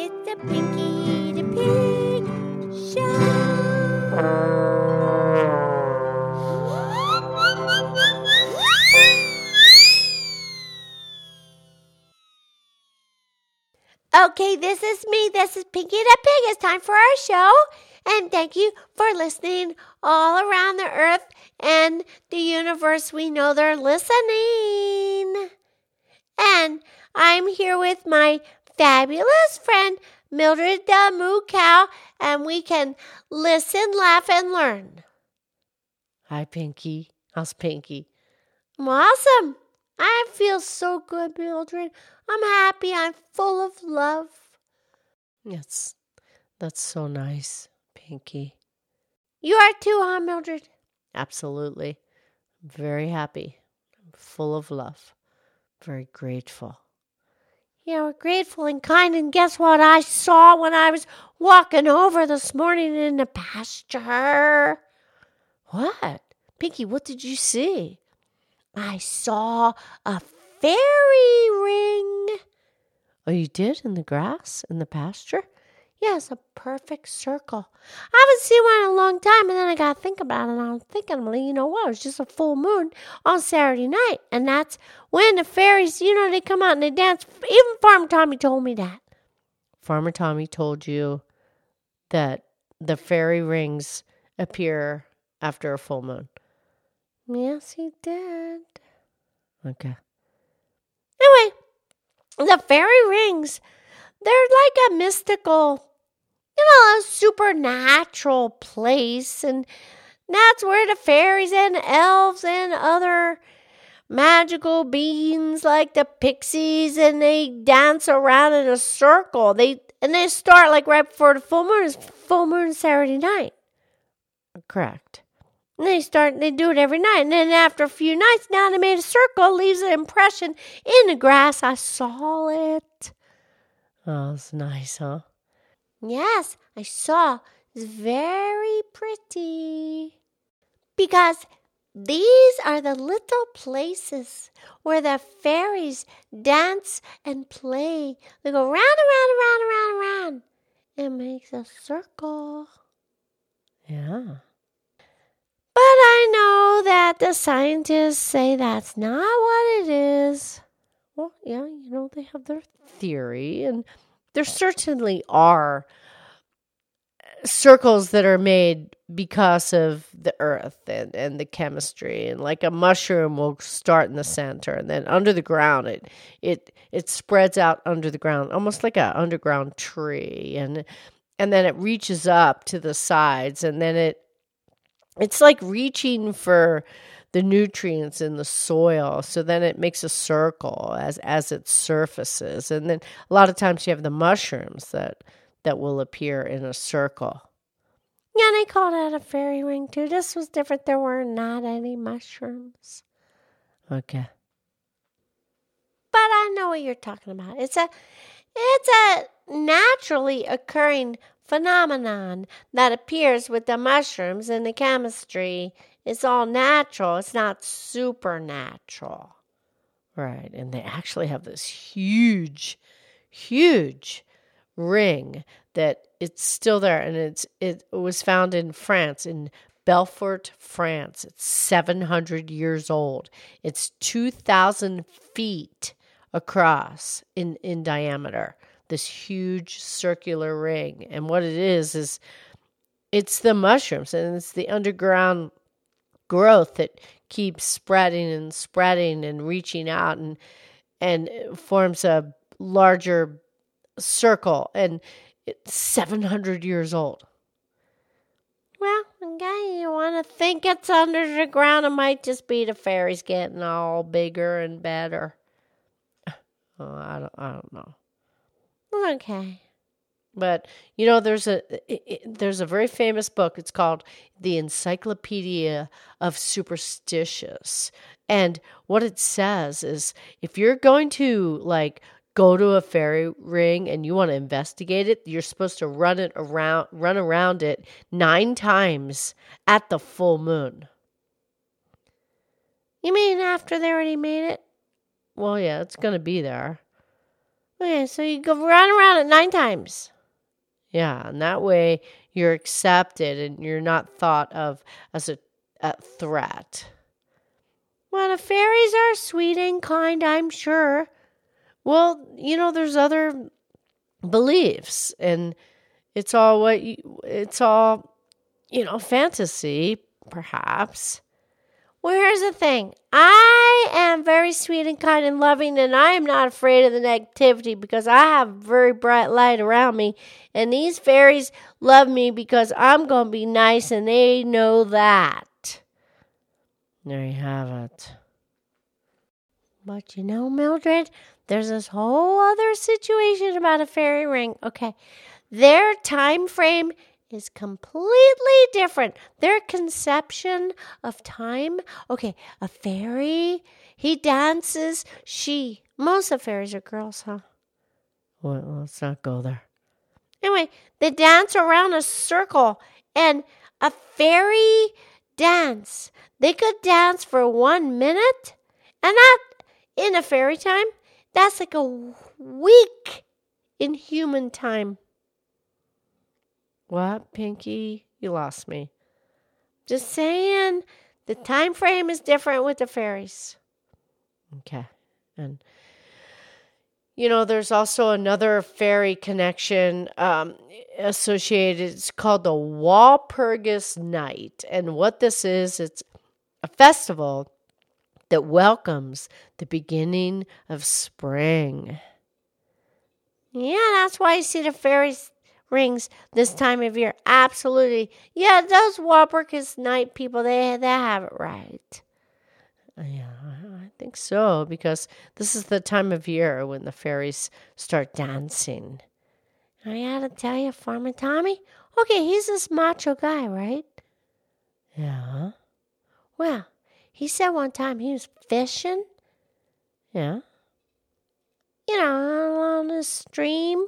It's the Pinky the Pig Show. Okay, this is me. This is Pinky the Pig. It's time for our show. And thank you for listening all around the earth and the universe. We know they're listening. And I'm here with my fabulous friend, Mildred the Moo Cow, and we can listen, laugh, and learn. Hi, Pinky. How's Pinky? I'm awesome. I feel so good, Mildred. I'm happy. I'm full of love. Yes, that's so nice, Pinky. You are too, huh, Mildred? Absolutely. I'm very happy. I'm full of love. Very grateful. Yeah, we're grateful and kind. And guess what I saw when I was walking over this morning in the pasture? What? Pinky, what did you see? I saw a fairy ring. Oh, you did in the grass, in the pasture? Yes, a perfect circle. I haven't seen one in a long time, and then I got to think about it, and I'm thinking, well, you know what? It was just a full moon on Saturday night, and that's when the fairies, you know, they come out and they dance. Even Farmer Tommy told me that. Farmer Tommy told you that the fairy rings appear after a full moon. Yes, he did. Okay. Anyway, the fairy rings, they're like a mystical, you know, a supernatural place. And that's where the fairies and elves and other magical beings like the pixies and they dance around in a circle. They and they start like right before the full moon is full moon Saturday night. Correct. And they start, they do it every night. And then after a few nights, now they made a circle, leaves an impression in the grass. I saw it. Oh, it's nice, huh? Yes, I saw. It's very pretty. Because these are the little places where the fairies dance and play. They go round and round and round and round and round. It makes a circle. Yeah. But I know that the scientists say that's not what it is. Well, yeah, you know, they have their theory, and there certainly are uh, circles that are made because of the earth and, and the chemistry and like a mushroom will start in the center and then under the ground it it it spreads out under the ground almost like an underground tree and and then it reaches up to the sides and then it it's like reaching for the nutrients in the soil so then it makes a circle as as it surfaces and then a lot of times you have the mushrooms that that will appear in a circle Yeah, they call that a fairy ring too. This was different. There were not any mushrooms. okay But I know what you're talking about. It's a it's a naturally occurring phenomenon that appears with the mushrooms and the chemistry. It's all natural. It's not supernatural. right and they actually have this huge huge ring that it's still there and it's it was found in France in Belfort, France. It's 700 years old. It's 2,000 feet across in, in diameter, this huge circular ring. And what it is, is it's the mushrooms and it's the underground growth that keeps spreading and spreading and reaching out and and forms a larger circle and it's 700 years old. Well, okay, you want to think it's under the ground. It might just be the fairies getting all bigger and better. Oh, I don't I don't know. Okay. But you know, there's a i- i- there's a very famous book. It's called the Encyclopedia of Superstitions, and what it says is if you're going to like go to a fairy ring and you want to investigate it, you're supposed to run it around run around it nine times at the full moon. You mean after they already made it? Well, yeah, it's gonna be there. Okay, so you go run around it nine times. Yeah, and that way you're accepted and you're not thought of as a, a threat. Well, the fairies are sweet and kind, I'm sure. Well, you know, there's other beliefs, and it's all what you, it's all, you know, fantasy, perhaps. Well, here's the thing I am very sweet and kind and loving, and I am not afraid of the negativity because I have very bright light around me. And these fairies love me because I'm going to be nice, and they know that. There you have it. But you know, Mildred, there's this whole other situation about a fairy ring. Okay, their time frame is completely different. Their conception of time. Okay, a fairy, he dances. She, most of fairies are girls, huh? Well, let's not go there. Anyway, they dance around a circle and a fairy dance. They could dance for one minute, and that in a fairy time, that's like a week in human time. What, Pinky? You lost me. Just saying, the time frame is different with the fairies. Okay. And you know, there's also another fairy connection um, associated. It's called the Walpurgis Night. And what this is, it's a festival that welcomes the beginning of spring. Yeah, that's why you see the fairies rings this time of year. Absolutely. Yeah, those Walpurgis Night people, they, they have it right. Yeah, I think so because this is the time of year when the fairies start dancing. I gotta tell you, Farmer Tommy. Okay, he's this macho guy, right? Yeah. Well, he said one time he was fishing. Yeah. You know, along the stream.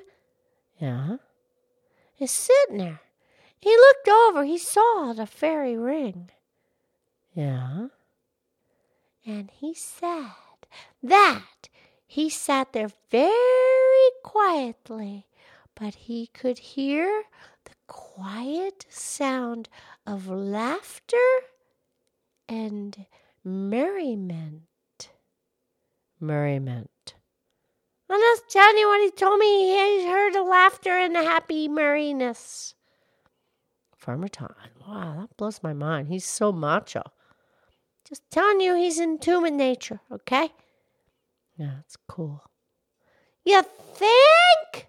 Yeah. He's sitting there. He looked over. He saw the fairy ring. Yeah. And he said that he sat there very quietly, but he could hear the quiet sound of laughter and merriment. Merriment. I'm just telling you what he told me. He heard the laughter and the happy merriness. Farmer Tom. Wow, that blows my mind. He's so macho. Just telling you he's in tune with nature, okay? Yeah, it's cool. You think?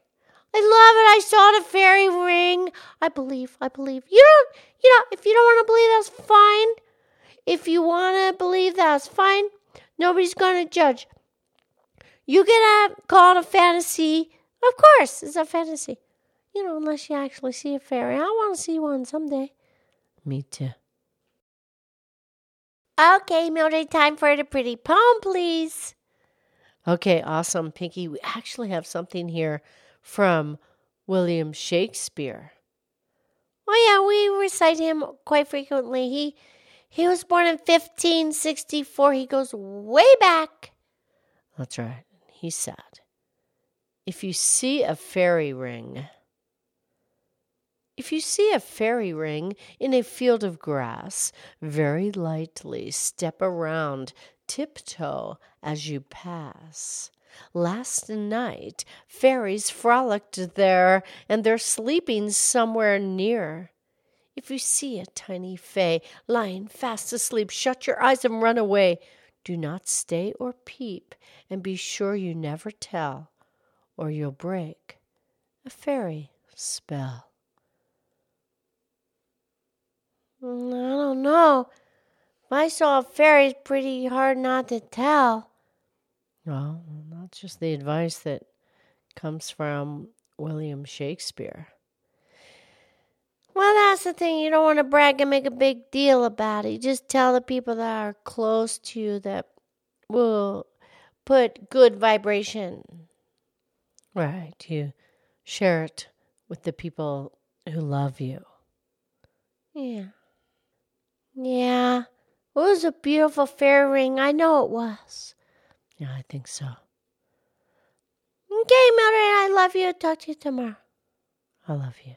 I love it. I saw the fairy ring. I believe. I believe. You don't, you know, if you don't want to believe, that's fine. If you want to believe, that's fine. Nobody's going to judge. You can call it a fantasy. Of course, it's a fantasy. You know, unless you actually see a fairy. I want to see one someday. Me too. Okay, Mildred, time for the pretty poem, please. Okay, awesome, Pinky. We actually have something here from William Shakespeare. Oh yeah, we recite him quite frequently. He he was born in 1564. He goes way back. That's right. He said, If you see a fairy ring, if you see a fairy ring in a field of grass, very lightly step around tiptoe as you pass. Last night, fairies frolicked there, and they're sleeping somewhere near. If you see a tiny fay lying fast asleep, shut your eyes and run away. Do not stay or peep, and be sure you never tell, or you'll break a fairy spell. Mm, I don't know. If I saw a fairy, pretty hard not to tell. Well, that's just the advice that comes from William Shakespeare. Well, that's the thing. You don't want to brag and make a big deal about it. You just tell the people that are close to you that will put good vibration. Right. You share it with the people who love you. Yeah. Yeah. It was a beautiful fairy ring. I know it was. Yeah, I think so. Okay, Mildred, I love you. Talk to you tomorrow. I love you.